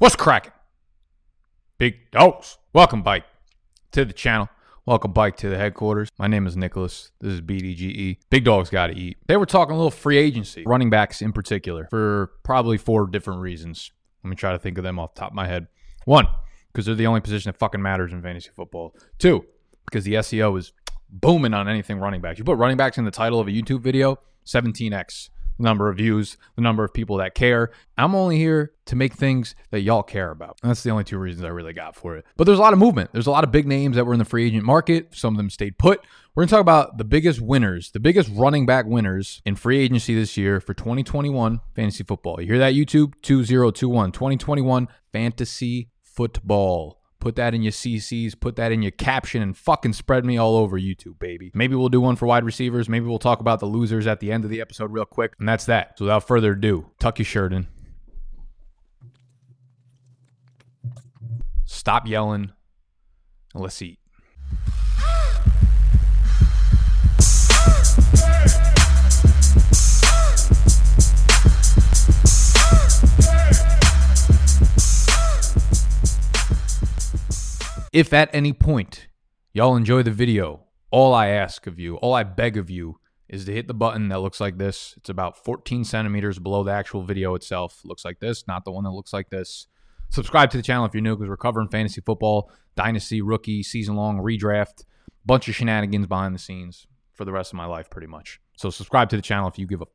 What's cracking? Big dogs. Welcome, Bike, to the channel. Welcome, Bike, to the headquarters. My name is Nicholas. This is BDGE. Big dogs got to eat. They were talking a little free agency, running backs in particular, for probably four different reasons. Let me try to think of them off the top of my head. One, because they're the only position that fucking matters in fantasy football. Two, because the SEO is booming on anything running backs. You put running backs in the title of a YouTube video, 17x the number of views, the number of people that care. I'm only here to make things that y'all care about. That's the only two reasons I really got for it. But there's a lot of movement. There's a lot of big names that were in the free agent market. Some of them stayed put. We're going to talk about the biggest winners, the biggest running back winners in free agency this year for 2021 fantasy football. You hear that, YouTube? 2021, 2021 fantasy football. Put that in your CCs, put that in your caption, and fucking spread me all over YouTube, baby. Maybe we'll do one for wide receivers. Maybe we'll talk about the losers at the end of the episode real quick. And that's that. So without further ado, tuck your shirt in. Stop yelling. And let's eat. If at any point y'all enjoy the video, all I ask of you, all I beg of you, is to hit the button that looks like this. It's about 14 centimeters below the actual video itself. looks like this, not the one that looks like this. Subscribe to the channel if you're new because we're covering fantasy football, dynasty, rookie, season long, redraft, bunch of shenanigans behind the scenes for the rest of my life, pretty much. So subscribe to the channel if you give a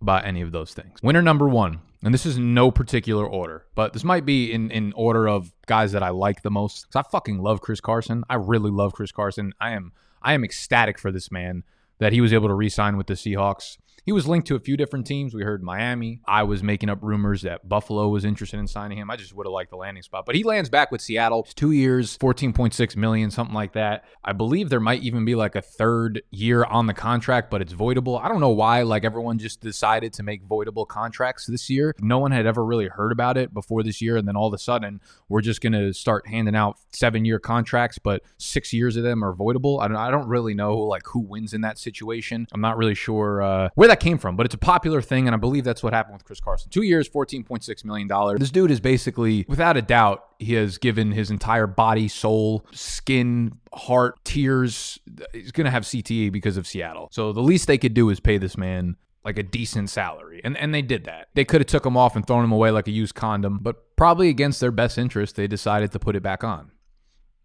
about any of those things. Winner number one, and this is no particular order, but this might be in, in order of guys that I like the most. Because I fucking love Chris Carson. I really love Chris Carson. I am I am ecstatic for this man that he was able to re-sign with the Seahawks. He was linked to a few different teams. We heard Miami. I was making up rumors that Buffalo was interested in signing him. I just would have liked the landing spot. But he lands back with Seattle. Two years, 14.6 million, something like that. I believe there might even be like a third year on the contract, but it's voidable. I don't know why like everyone just decided to make voidable contracts this year. No one had ever really heard about it before this year. And then all of a sudden, we're just going to start handing out seven year contracts, but six years of them are voidable. I don't, I don't really know like who wins in that situation. I'm not really sure uh, where that came from, but it's a popular thing, and I believe that's what happened with Chris Carson. Two years, $14.6 million. This dude is basically, without a doubt, he has given his entire body, soul, skin, heart, tears. He's going to have CTE because of Seattle. So the least they could do is pay this man like a decent salary. And and they did that. They could have took him off and thrown him away like a used condom, but probably against their best interest, they decided to put it back on.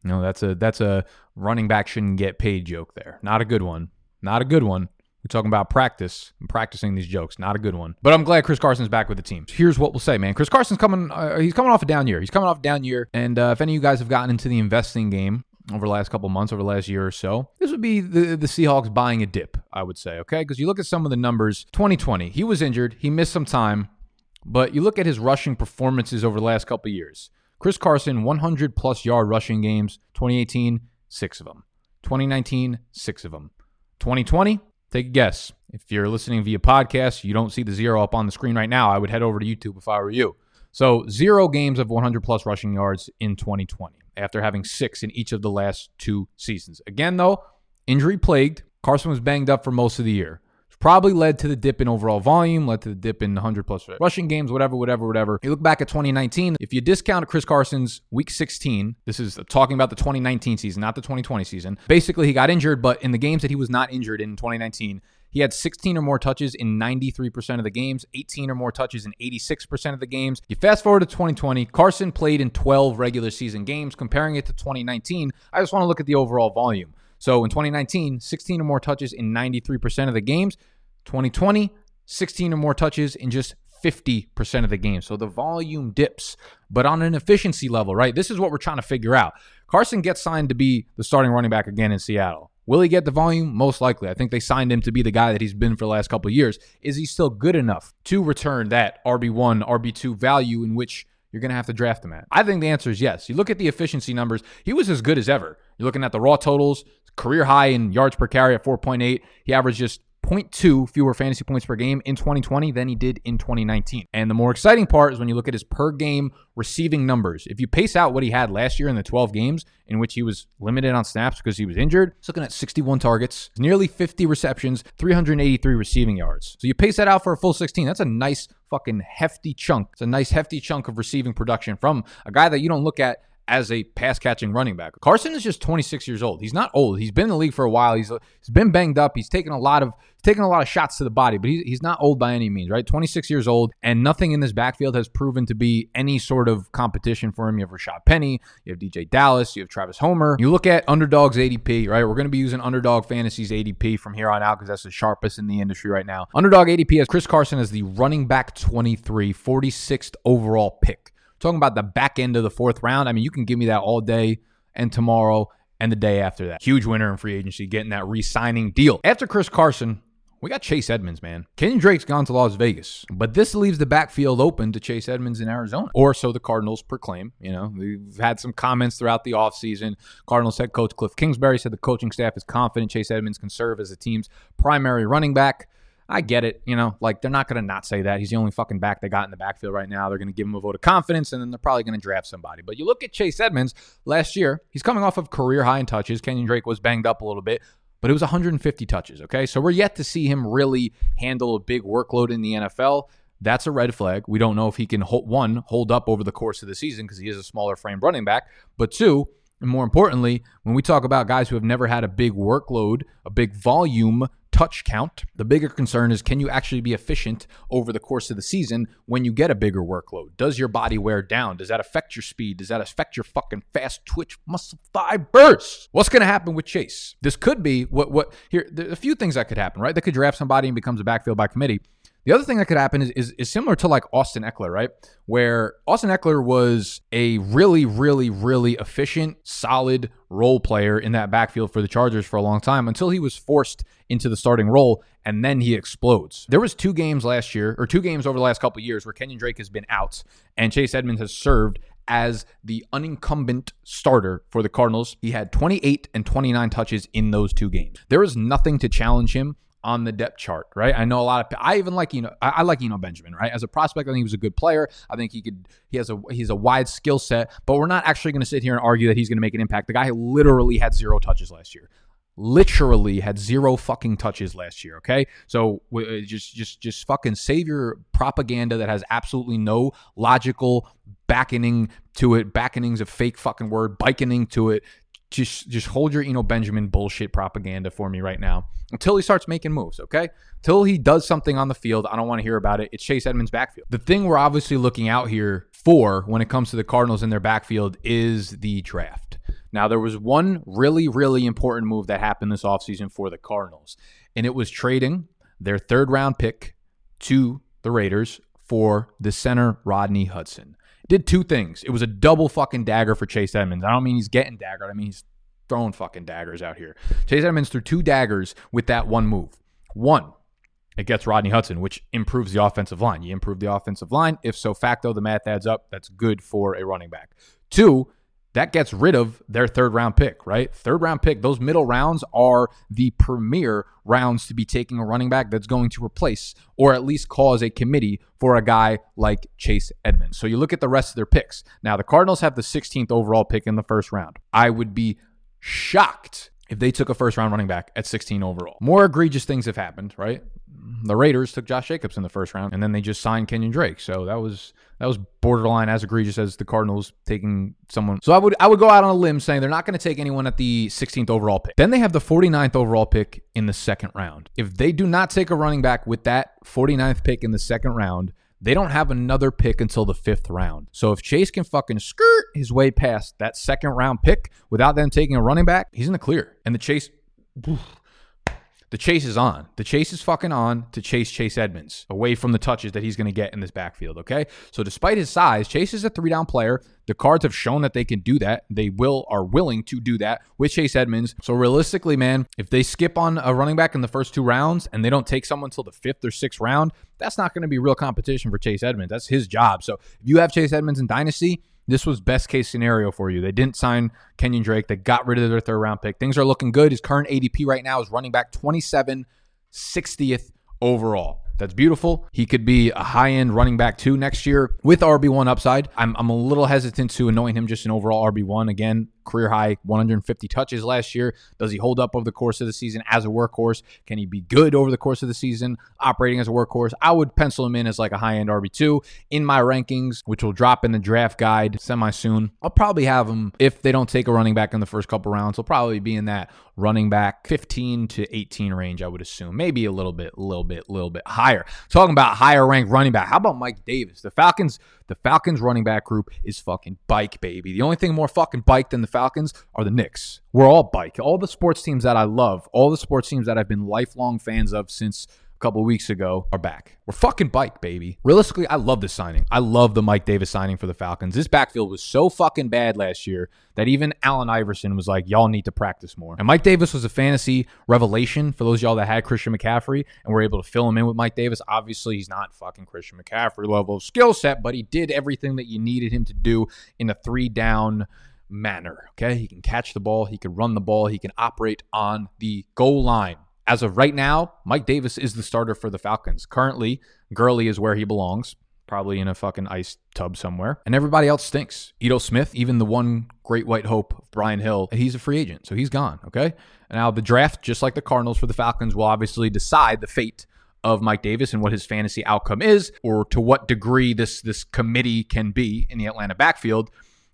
You know, that's a that's a running back shouldn't get paid joke there. Not a good one. Not a good one. Talking about practice and practicing these jokes. Not a good one. But I'm glad Chris Carson's back with the team. Here's what we'll say, man. Chris Carson's coming. Uh, he's coming off a down year. He's coming off a down year. And uh, if any of you guys have gotten into the investing game over the last couple months, over the last year or so, this would be the the Seahawks buying a dip. I would say, okay, because you look at some of the numbers. 2020, he was injured. He missed some time. But you look at his rushing performances over the last couple years. Chris Carson, 100 plus yard rushing games. 2018, six of them. 2019, six of them. 2020, Take a guess. If you're listening via podcast, you don't see the zero up on the screen right now. I would head over to YouTube if I were you. So, zero games of 100 plus rushing yards in 2020 after having six in each of the last two seasons. Again, though, injury plagued. Carson was banged up for most of the year probably led to the dip in overall volume, led to the dip in 100 plus rushing games, whatever, whatever, whatever. You look back at 2019, if you discount Chris Carson's week 16, this is talking about the 2019 season, not the 2020 season. Basically, he got injured, but in the games that he was not injured in 2019, he had 16 or more touches in 93% of the games, 18 or more touches in 86% of the games. You fast forward to 2020, Carson played in 12 regular season games. Comparing it to 2019, I just want to look at the overall volume. So in 2019, 16 or more touches in 93% of the games. 2020, 16 or more touches in just 50% of the games. So the volume dips, but on an efficiency level, right? This is what we're trying to figure out. Carson gets signed to be the starting running back again in Seattle. Will he get the volume? Most likely. I think they signed him to be the guy that he's been for the last couple years. Is he still good enough to return that RB1, RB2 value in which you're going to have to draft him at? I think the answer is yes. You look at the efficiency numbers, he was as good as ever. You're looking at the raw totals, career high in yards per carry at 4.8. He averaged just 0.2 fewer fantasy points per game in 2020 than he did in 2019. And the more exciting part is when you look at his per game receiving numbers. If you pace out what he had last year in the 12 games in which he was limited on snaps because he was injured, he's looking at 61 targets, nearly 50 receptions, 383 receiving yards. So you pace that out for a full 16. That's a nice fucking hefty chunk. It's a nice hefty chunk of receiving production from a guy that you don't look at as a pass catching running back. Carson is just 26 years old. He's not old. He's been in the league for a while. He's he's been banged up. He's taken a lot of taken a lot of shots to the body, but he's, he's not old by any means, right? 26 years old, and nothing in this backfield has proven to be any sort of competition for him. You have Rashad Penny, you have DeeJay Dallas, you have Travis Homer. You look at Underdog's ADP, right? We're going to be using Underdog Fantasy's ADP from here on out because that's the sharpest in the industry right now. Underdog ADP has Chris Carson as the running back 23, 46th overall pick. Talking about the back end of the fourth round. I mean, you can give me that all day and tomorrow and the day after that. Huge winner in free agency, getting that re signing deal. After Chris Carson, we got Chase Edmonds, man. Kenyon Drake's gone to Las Vegas, but this leaves the backfield open to Chase Edmonds in Arizona, or so the Cardinals proclaim. You know, we've had some comments throughout the offseason. Cardinals head coach Cliff Kingsbury said the coaching staff is confident Chase Edmonds can serve as the team's primary running back. I get it. You know, like they're not going to not say that. He's the only fucking back they got in the backfield right now. They're going to give him a vote of confidence and then they're probably going to draft somebody. But you look at Chase Edmonds last year, he's coming off of career high in touches. Kenyon Drake was banged up a little bit, but it was 150 touches. Okay. So we're yet to see him really handle a big workload in the NFL. That's a red flag. We don't know if he can, hold, one, hold up over the course of the season because he is a smaller frame running back. But two, and more importantly, when we talk about guys who have never had a big workload, a big volume touch count. The bigger concern is can you actually be efficient over the course of the season when you get a bigger workload? Does your body wear down? Does that affect your speed? Does that affect your fucking fast twitch muscle fibers? What's going to happen with Chase? This could be what what here a few things that could happen, right? They could draft somebody and becomes a backfield by committee. The other thing that could happen is, is, is, similar to like Austin Ekeler, right? Where Austin Ekeler was a really, really, really efficient, solid role player in that backfield for the Chargers for a long time until he was forced into the starting role and then he explodes. There was two games last year or two games over the last couple years where Kenyon Drake has been out and Chase Edmonds has served as the unincumbent starter for the Cardinals. He had 28 and 29 touches in those two games. There is nothing to challenge him on the depth chart, right? I know a lot of I even like you know I, I like Eno Benjamin, right? As a prospect, I think he was a good player. I think he could he has a he's a wide skill set, but we're not actually going to sit here and argue that he's going to make an impact. The guy literally had zero touches last year. Literally had zero fucking touches last year. Okay, so uh, just just just fucking save your propaganda that has absolutely no logical backing to it. Backing's a fake fucking word. Bikening to it just just hold your Eno Benjamin bullshit propaganda for me right now until he starts making moves, okay? Until he does something on the field, I don't want to hear about it. It's Chase Edmonds' backfield. The thing we're obviously looking out here for when it comes to the Cardinals in their backfield is the draft. Now, there was one really, really important move that happened this offseason for the Cardinals, and it was trading their third round pick to the Raiders for the center Rodney Hudson did two things. It was a double fucking dagger for Chase Edmonds. I don't mean he's getting daggered. I mean he's throwing fucking daggers out here. Chase Edmonds threw two daggers with that one move. One, it gets Rodney Hudson, which improves the offensive line. You improve the offensive line. If so facto, the math adds up. That's good for a running back. Two, that gets rid of their third round pick, right? Third round pick, those middle rounds are the premier rounds to be taking a running back that's going to replace or at least cause a committee for a guy like Chase Edmonds. So you look at the rest of their picks. Now, the Cardinals have the 16th overall pick in the first round. I would be shocked if they took a first round running back at 16 overall. More egregious things have happened, right? The Raiders took Josh Jacobs in the first round, and then they just signed Kenyon Drake. So that was that was borderline as egregious as the Cardinals taking someone. So I would I would go out on a limb saying they're not going to take anyone at the 16th overall pick. Then they have the 49th overall pick in the second round. If they do not take a running back with that 49th pick in the second round, they don't have another pick until the fifth round. So if Chase can fucking skirt his way past that second round pick without them taking a running back, he's in the clear. And the Chase. The chase is on. The chase is fucking on to chase Chase Edmonds away from the touches that he's going to get in this backfield. Okay. So despite his size, Chase is a three down player. The cards have shown that they can do that. They will are willing to do that with Chase Edmonds. So realistically, man, if they skip on a running back in the first two rounds and they don't take someone until the fifth or sixth round, that's not going to be real competition for Chase Edmonds. That's his job. So if you have Chase Edmonds in Dynasty, this was best case scenario for you. They didn't sign Kenyon Drake. They got rid of their third round pick. Things are looking good. His current ADP right now is running back 27, 60th overall. That's beautiful. He could be a high end running back too next year with RB1 upside. I'm, I'm a little hesitant to anoint him just an overall RB1. Again, career high 150 touches last year. Does he hold up over the course of the season as a workhorse? Can he be good over the course of the season operating as a workhorse? I would pencil him in as like a high end RB2 in my rankings, which will drop in the draft guide semi soon. I'll probably have him if they don't take a running back in the first couple rounds. He'll probably be in that running back 15 to 18 range, I would assume. Maybe a little bit, a little bit, a little bit higher. Talking about higher ranked running back. How about Mike Davis? The Falcons, the Falcons running back group is fucking bike, baby. The only thing more fucking bike than the Falcons are the Knicks. We're all bike. All the sports teams that I love, all the sports teams that I've been lifelong fans of since a couple weeks ago are back. We're fucking bike, baby. Realistically, I love this signing. I love the Mike Davis signing for the Falcons. This backfield was so fucking bad last year that even Allen Iverson was like, y'all need to practice more. And Mike Davis was a fantasy revelation for those y'all that had Christian McCaffrey and were able to fill him in with Mike Davis. Obviously, he's not fucking Christian McCaffrey level of skill set, but he did everything that you needed him to do in a three down manner. Okay. He can catch the ball, he can run the ball, he can operate on the goal line as of right now, Mike Davis is the starter for the Falcons. Currently, Gurley is where he belongs, probably in a fucking ice tub somewhere. And everybody else stinks. Ito Smith, even the one great white hope, of Brian Hill, he's a free agent, so he's gone. Okay. Now, the draft, just like the Cardinals for the Falcons, will obviously decide the fate of Mike Davis and what his fantasy outcome is, or to what degree this this committee can be in the Atlanta backfield.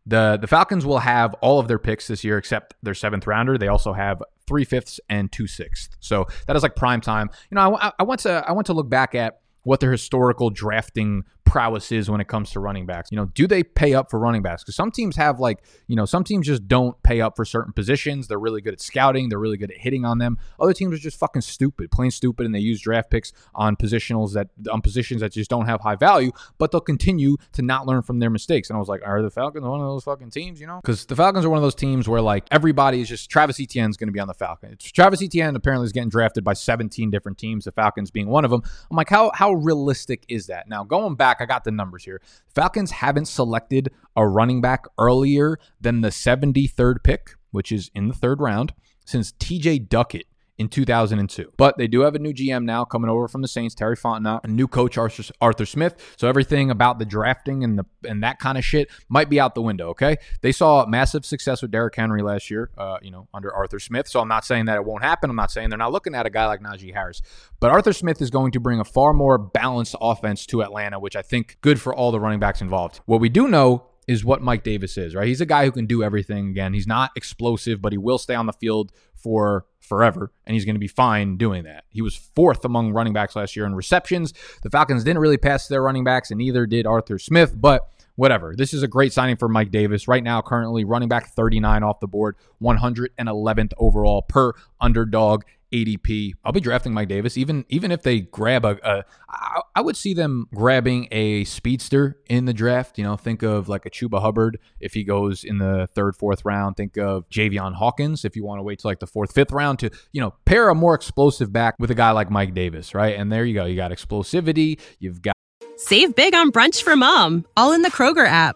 The the Falcons will have all of their picks this year except their seventh rounder. They also have three fifths and two sixths. So that is like prime time. You know, I, I went to I went to look back at what their historical drafting prowess is when it comes to running backs. You know, do they pay up for running backs? Because some teams have like, you know, some teams just don't pay up for certain positions. They're really good at scouting. They're really good at hitting on them. Other teams are just fucking stupid, plain stupid, and they use draft picks on positionals that on positions that just don't have high value. But they'll continue to not learn from their mistakes. And I was like, are the Falcons one of those fucking teams? You know, because the Falcons are one of those teams where like everybody is just Travis Etienne is going to be on the Falcons. Travis Etienne apparently is getting drafted by 17 different teams. The Falcons being one of them. I'm like, how how realistic is that? Now going back, I got the numbers here. Falcons haven't selected a running back earlier than the 73rd pick, which is in the third round, since TJ Duckett in 2002. But they do have a new GM now coming over from the Saints, Terry Fontenot, a new coach Arthur, Arthur Smith. So everything about the drafting and the and that kind of shit might be out the window. Okay, they saw massive success with Derrick Henry last year, uh, you know, under Arthur Smith. So I'm not saying that it won't happen. I'm not saying they're not looking at a guy like Najee Harris, but Arthur Smith is going to bring a far more balanced offense to Atlanta, which I think good for all the running backs involved. What we do know is what Mike Davis is, right? He's a guy who can do everything. Again, he's not explosive, but he will stay on the field for forever, and he's going to be fine doing that. He was fourth among running backs last year in receptions. The Falcons didn't really pass their running backs, and neither did Arthur Smith, but whatever. This is a great signing for Mike Davis. Right now, currently running back 39 off the board, 111th overall per underdog ADP. I'll be drafting Mike Davis, even even if they grab a. a I, I would see them grabbing a speedster in the draft. You know, think of like a Chuba Hubbard if he goes in the third, fourth round. Think of Javian Hawkins if you want to wait till like the fourth, fifth round to you know pair a more explosive back with a guy like Mike Davis, right? And there you go. You got explosivity. You've got save big on brunch for mom, all in the Kroger app.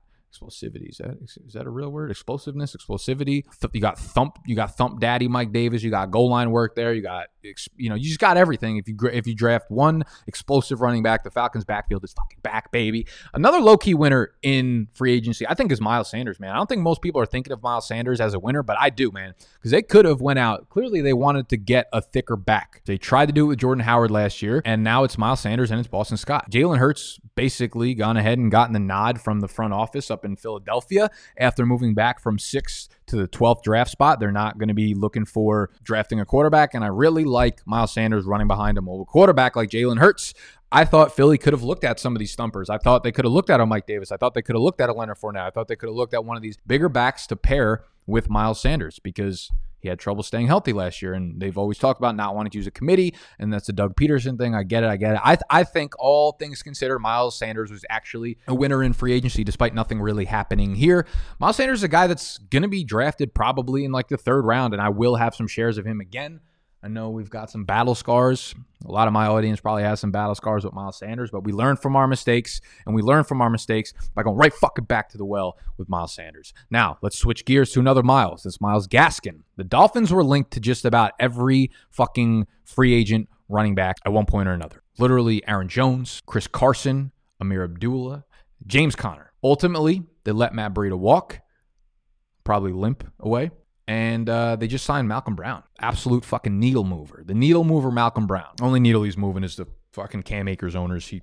explosivity. Is that is that a real word? Explosiveness, explosivity. You got thump. You got thump daddy Mike Davis. You got goal line work there. You got you know you just got everything. If you if you draft one explosive running back, the Falcons backfield is fucking back, baby. Another low key winner in free agency, I think, is Miles Sanders. Man, I don't think most people are thinking of Miles Sanders as a winner, but I do, man, because they could have went out. Clearly, they wanted to get a thicker back. They tried to do it with Jordan Howard last year, and now it's Miles Sanders and it's Boston Scott. Jalen Hurts basically gone ahead and gotten the nod from the front office up in Philadelphia after moving back from sixth to the 12th draft spot. They're not going to be looking for drafting a quarterback. And I really like Miles Sanders running behind a mobile quarterback like Jalen Hurts. I thought Philly could have looked at some of these stumpers. I thought they could have looked at a Mike Davis. I thought they could have looked at a Leonard Fournette. I thought they could have looked at one of these bigger backs to pair with Miles Sanders because he had trouble staying healthy last year, and they've always talked about not wanting to use a committee, and that's a Doug Pederson thing. I get it, I get it. I I think all things considered, Miles Sanders was actually a winner in free agency, despite nothing really happening here. Miles Sanders is a guy that's going to be drafted probably in like the third round, and I will have some shares of him again. I know we've got some battle scars. A lot of my audience probably has some battle scars with Miles Sanders, but we learn from our mistakes, and we learn from our mistakes by going right fucking back to the well with Miles Sanders. Now, let's switch gears to another Miles. It's Myles Gaskin. The Dolphins were linked to just about every fucking free agent running back at one point or another. Literally, Aaron Jones, Chris Carson, Ameer Abdullah, James Conner. Ultimately, they let Matt Breida walk, probably limp away and uh, they just signed Malcolm Brown. Absolute fucking needle mover. The needle mover, Malcolm Brown. Only needle he's moving is the fucking Cam Akers owners he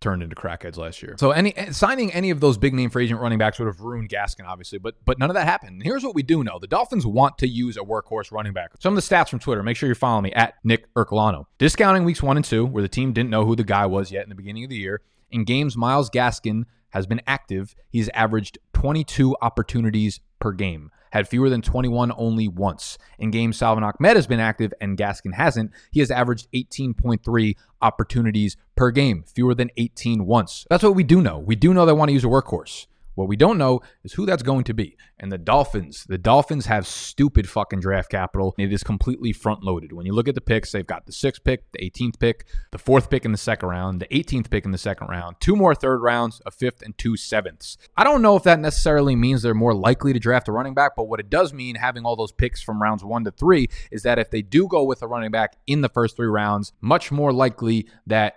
turned into crackheads last year. So any signing any of those big name free agent running backs would have ruined Gaskin, obviously, but but none of that happened. here's what we do know: the Dolphins want to use a workhorse running back. Some of the stats from Twitter. Make sure you're following me at Nick Ercolano. Discounting weeks one and two, where the team didn't know who the guy was yet in the beginning of the year. In games, Myles Gaskin has been active. He's averaged 22 opportunities per game had fewer than 21 only once. In games Salvon Ahmed has been active and Gaskin hasn't, he has averaged 18.3 opportunities per game, fewer than 18 once. That's what we do know. We do know they want to use a workhorse. What we don't know is who that's going to be. And the Dolphins, the Dolphins have stupid fucking draft capital. It is completely front loaded. When you look at the picks, they've got the sixth pick, the 18th pick, the fourth pick in the second round, the 18th pick in the second round, two more third rounds, a fifth, and two sevenths. I don't know if that necessarily means they're more likely to draft a running back, but what it does mean having all those picks from rounds one to three is that if they do go with a running back in the first three rounds, much more likely that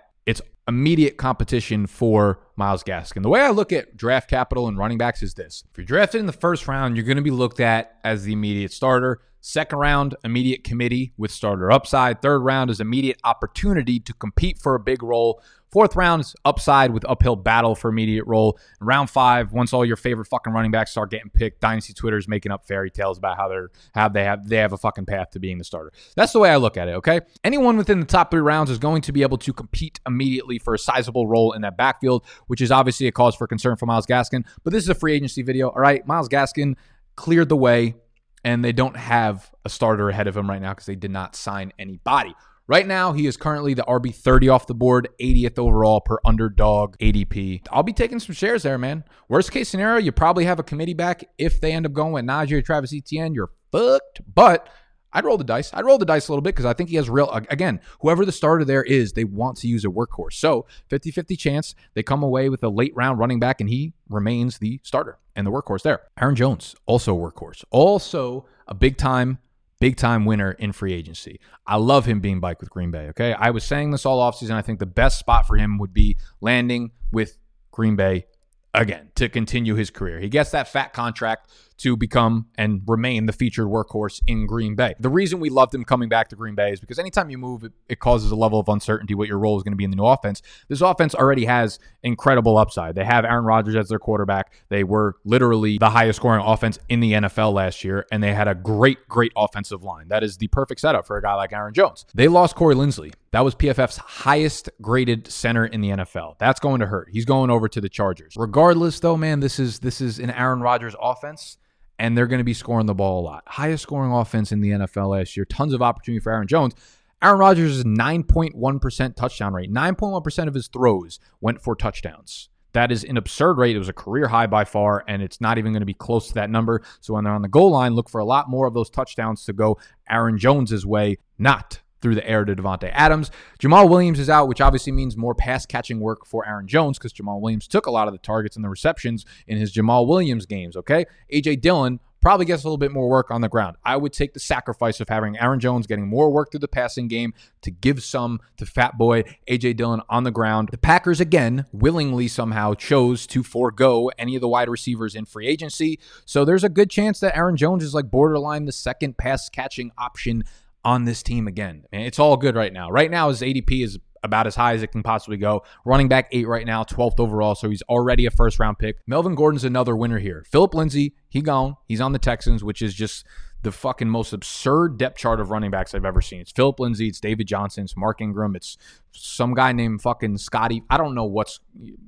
immediate competition for Myles Gaskin. The way I look at draft capital and running backs is this. If you're drafted in the first round, you're going to be looked at as the immediate starter. Second round, immediate committee with starter upside. Third round is immediate opportunity to compete for a big role. Fourth round is upside with uphill battle for immediate role. round five, once all your favorite fucking running backs start getting picked, Dynasty Twitter is making up fairy tales about how they're how they have they have a fucking path to being the starter. That's the way I look at it. Okay, anyone within the top three rounds is going to be able to compete immediately for a sizable role in that backfield, which is obviously a cause for concern for Myles Gaskin. But this is a free agency video. All right, Myles Gaskin cleared the way and they don't have a starter ahead of him right now because they did not sign anybody. Right now, he is currently the RB 30 off the board, 80th overall per underdog ADP. I'll be taking some shares there, man. Worst case scenario, you probably have a committee back. If they end up going with Najee or Travis Etienne, you're fucked. But I'd roll the dice. I'd roll the dice a little bit because I think he has real, again, whoever the starter there is, they want to use a workhorse. So 50 50 chance they come away with a late round running back and he remains the starter and the workhorse there. Aaron Jones, also workhorse, also a big time big time winner in free agency. I love him being bike with Green Bay. Okay. I was saying this all offseason. I think the best spot for him would be landing with Green Bay again to continue his career. He gets that fat contract to become and remain the featured workhorse in Green Bay. The reason we loved him coming back to Green Bay is because anytime you move, it, it causes a level of uncertainty what your role is going to be in the new offense. This offense already has incredible upside. They have Aaron Rodgers as their quarterback. They were literally the highest scoring offense in the NFL last year, and they had a great, great offensive line. That is the perfect setup for a guy like Aaron Jones. They lost Corey Linsley. That was PFF's highest graded center in the NFL. That's going to hurt. He's going over to the Chargers. Regardless, though, man, this is this is an Aaron Rodgers offense and they're going to be scoring the ball a lot. Highest scoring offense in the NFL last year. Tons of opportunity for Aaron Jones. Aaron Rodgers is 9.1% touchdown rate. 9.1% of his throws went for touchdowns. That is an absurd rate. It was a career high by far, and it's not even going to be close to that number. So when they're on the goal line, look for a lot more of those touchdowns to go Aaron Jones's way, not through the air to Davante Adams. Jamaal Williams is out, which obviously means more pass catching work for Aaron Jones because Jamaal Williams took a lot of the targets and the receptions in his Jamaal Williams games. Okay. AJ Dillon probably gets a little bit more work on the ground. I would take the sacrifice of having Aaron Jones getting more work through the passing game to give some to Fat Boy AJ Dillon on the ground. The Packers again willingly somehow chose to forego any of the wide receivers in free agency. So there's a good chance that Aaron Jones is like borderline the second pass catching option on this team again. it's all good right now. Right now, his ADP is about as high as it can possibly go. Running back eight right now, 12th overall, so he's already a first round pick. Melvin Gordon's another winner here. Philip Lindsay, he gone. He's on the Texans, which is just the fucking most absurd depth chart of running backs I've ever seen. It's Philip Lindsay, it's David Johnson, it's Mark Ingram, it's some guy named fucking Scotty. I don't know what's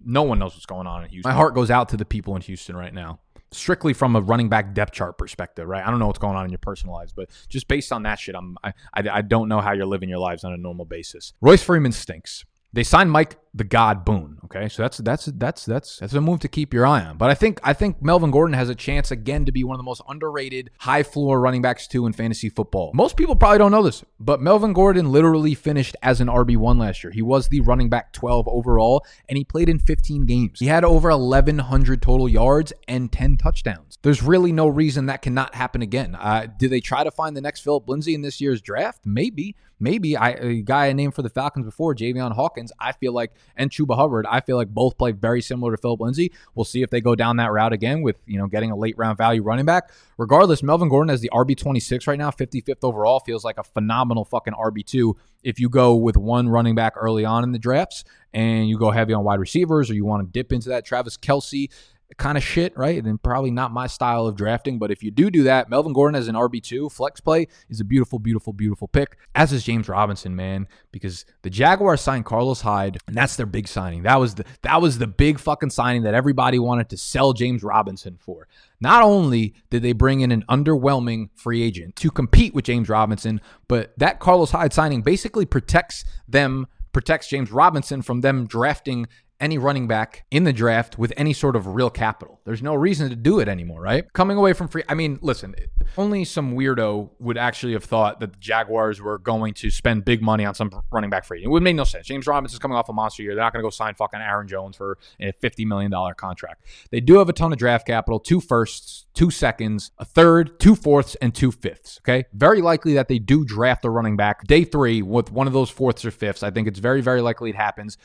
no one knows what's going on in Houston. My heart goes out to the people in Houston right now. Strictly from a running back depth chart perspective, right? I don't know what's going on in your personal lives, but just based on that shit, I'm I, I, I don't know how you're living your lives on a normal basis. Royce Freeman stinks. They signed Mike the God Boone. Okay, so that's that's that's that's that's a move to keep your eye on. But I think I think Melvin Gordon has a chance again to be one of the most underrated high floor running backs too in fantasy football. Most people probably don't know this, but Melvin Gordon literally finished as an RB one last year. He was the running back 12 overall, and he played in 15 games. He had over 1,100 total yards and 10 touchdowns. There's really no reason that cannot happen again. Uh, do they try to find the next Philip Lindsay in this year's draft? Maybe maybe I, a guy I named for the Falcons before, Javian Hawkins, I feel like, and Chuba Hubbard, I feel like both play very similar to Philip Lindsay. We'll see if they go down that route again with, you know, getting a late round value running back. Regardless, Melvin Gordon as the RB26 right now, 55th overall, feels like a phenomenal fucking RB2 if you go with one running back early on in the drafts and you go heavy on wide receivers or you want to dip into that Travis Kelce kind of shit, right? And probably not my style of drafting. But if you do do that, Melvin Gordon as an RB2 flex play is a beautiful, beautiful, beautiful pick, as is James Robinson, man, because the Jaguars signed Carlos Hyde, and that's their big signing. That was the that was the big fucking signing that everybody wanted to sell James Robinson for. Not only did they bring in an underwhelming free agent to compete with James Robinson, but that Carlos Hyde signing basically protects them protects James Robinson from them drafting any running back in the draft with any sort of real capital. There's no reason to do it anymore, right? Coming away from free, I mean, listen, only some weirdo would actually have thought that the Jaguars were going to spend big money on some running back free. It would make no sense. James Robinson's coming off a monster year. They're not going to go sign fucking Aaron Jones for a $50 million contract. They do have a ton of draft capital, two firsts, two seconds, a third, two fourths, and two fifths. Okay. Very likely that they do draft a running back day three with one of those fourths or fifths. I think it's very, very likely it happens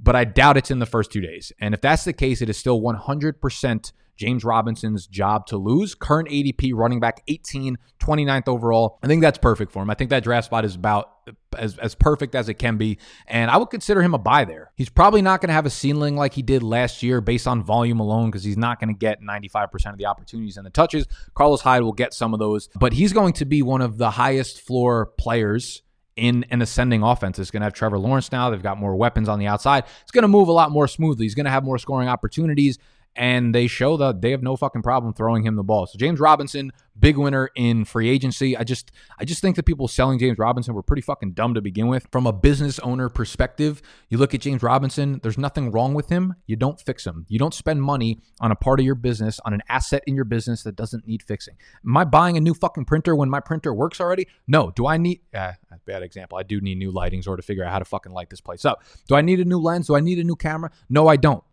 but I doubt it's in the first two days. And if that's the case, it is still 100% James Robinson's job to lose. Current ADP running back 18, 29th overall. I think that's perfect for him. I think that draft spot is about as, as perfect as it can be. And I would consider him a buy there. He's probably not going to have a ceiling like he did last year based on volume alone because he's not going to get 95% of the opportunities and the touches. Carlos Hyde will get some of those, but he's going to be one of the highest floor players in an ascending offense. It's going to have Trevor Lawrence now. They've got more weapons on the outside. It's going to move a lot more smoothly. He's going to have more scoring opportunities and they show that they have no fucking problem throwing him the ball. So James Robinson, big winner in free agency. I just I just think that people selling James Robinson were pretty fucking dumb to begin with. From a business owner perspective, you look at James Robinson, there's nothing wrong with him. You don't fix him. You don't spend money on a part of your business, on an asset in your business that doesn't need fixing. Am I buying a new fucking printer when my printer works already? No. Do I need uh, bad example. I do need new lightings or to figure out how to fucking light this place up. Do I need a new lens? Do I need a new camera? No, I don't.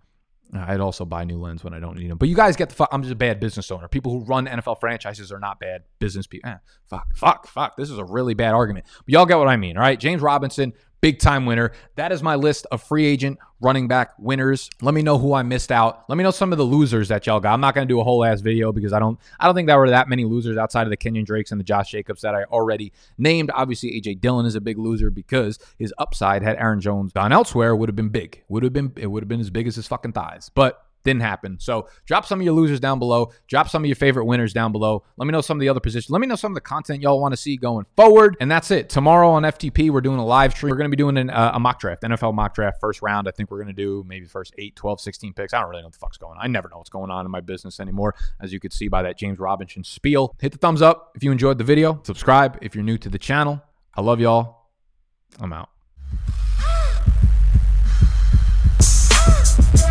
I'd also buy new lens when I don't need them. But you guys get the fuck. I'm just a bad business owner. People who run NFL franchises are not bad business people. Eh, fuck, fuck, fuck. This is a really bad argument. But y'all get what I mean, all right? James Robinson, big time winner. That is my list of free agent running back winners. Let me know who I missed out. Let me know some of the losers that y'all got. I'm not going to do a whole ass video because I don't I don't think there were that many losers outside of the Kenyon Drakes and the Josh Jacobs that I already named. Obviously, AJ Dillon is a big loser because his upside had Aaron Jones gone elsewhere would have been big. Would have been it would have been as big as his fucking thighs. But didn't happen. So drop some of your losers down below. Drop some of your favorite winners down below. Let me know some of the other positions. Let me know some of the content y'all want to see going forward. And that's it. Tomorrow on FTP, we're doing a live stream. We're going to be doing an, uh, a mock draft, NFL mock draft, first round. I think we're going to do maybe first 8, 12, 16 picks. I don't really know what the fuck's going on. I never know what's going on in my business anymore, as you could see by that James Robinson spiel. Hit the thumbs up if you enjoyed the video. Subscribe if you're new to the channel. I love y'all. I'm out. Ah. Ah.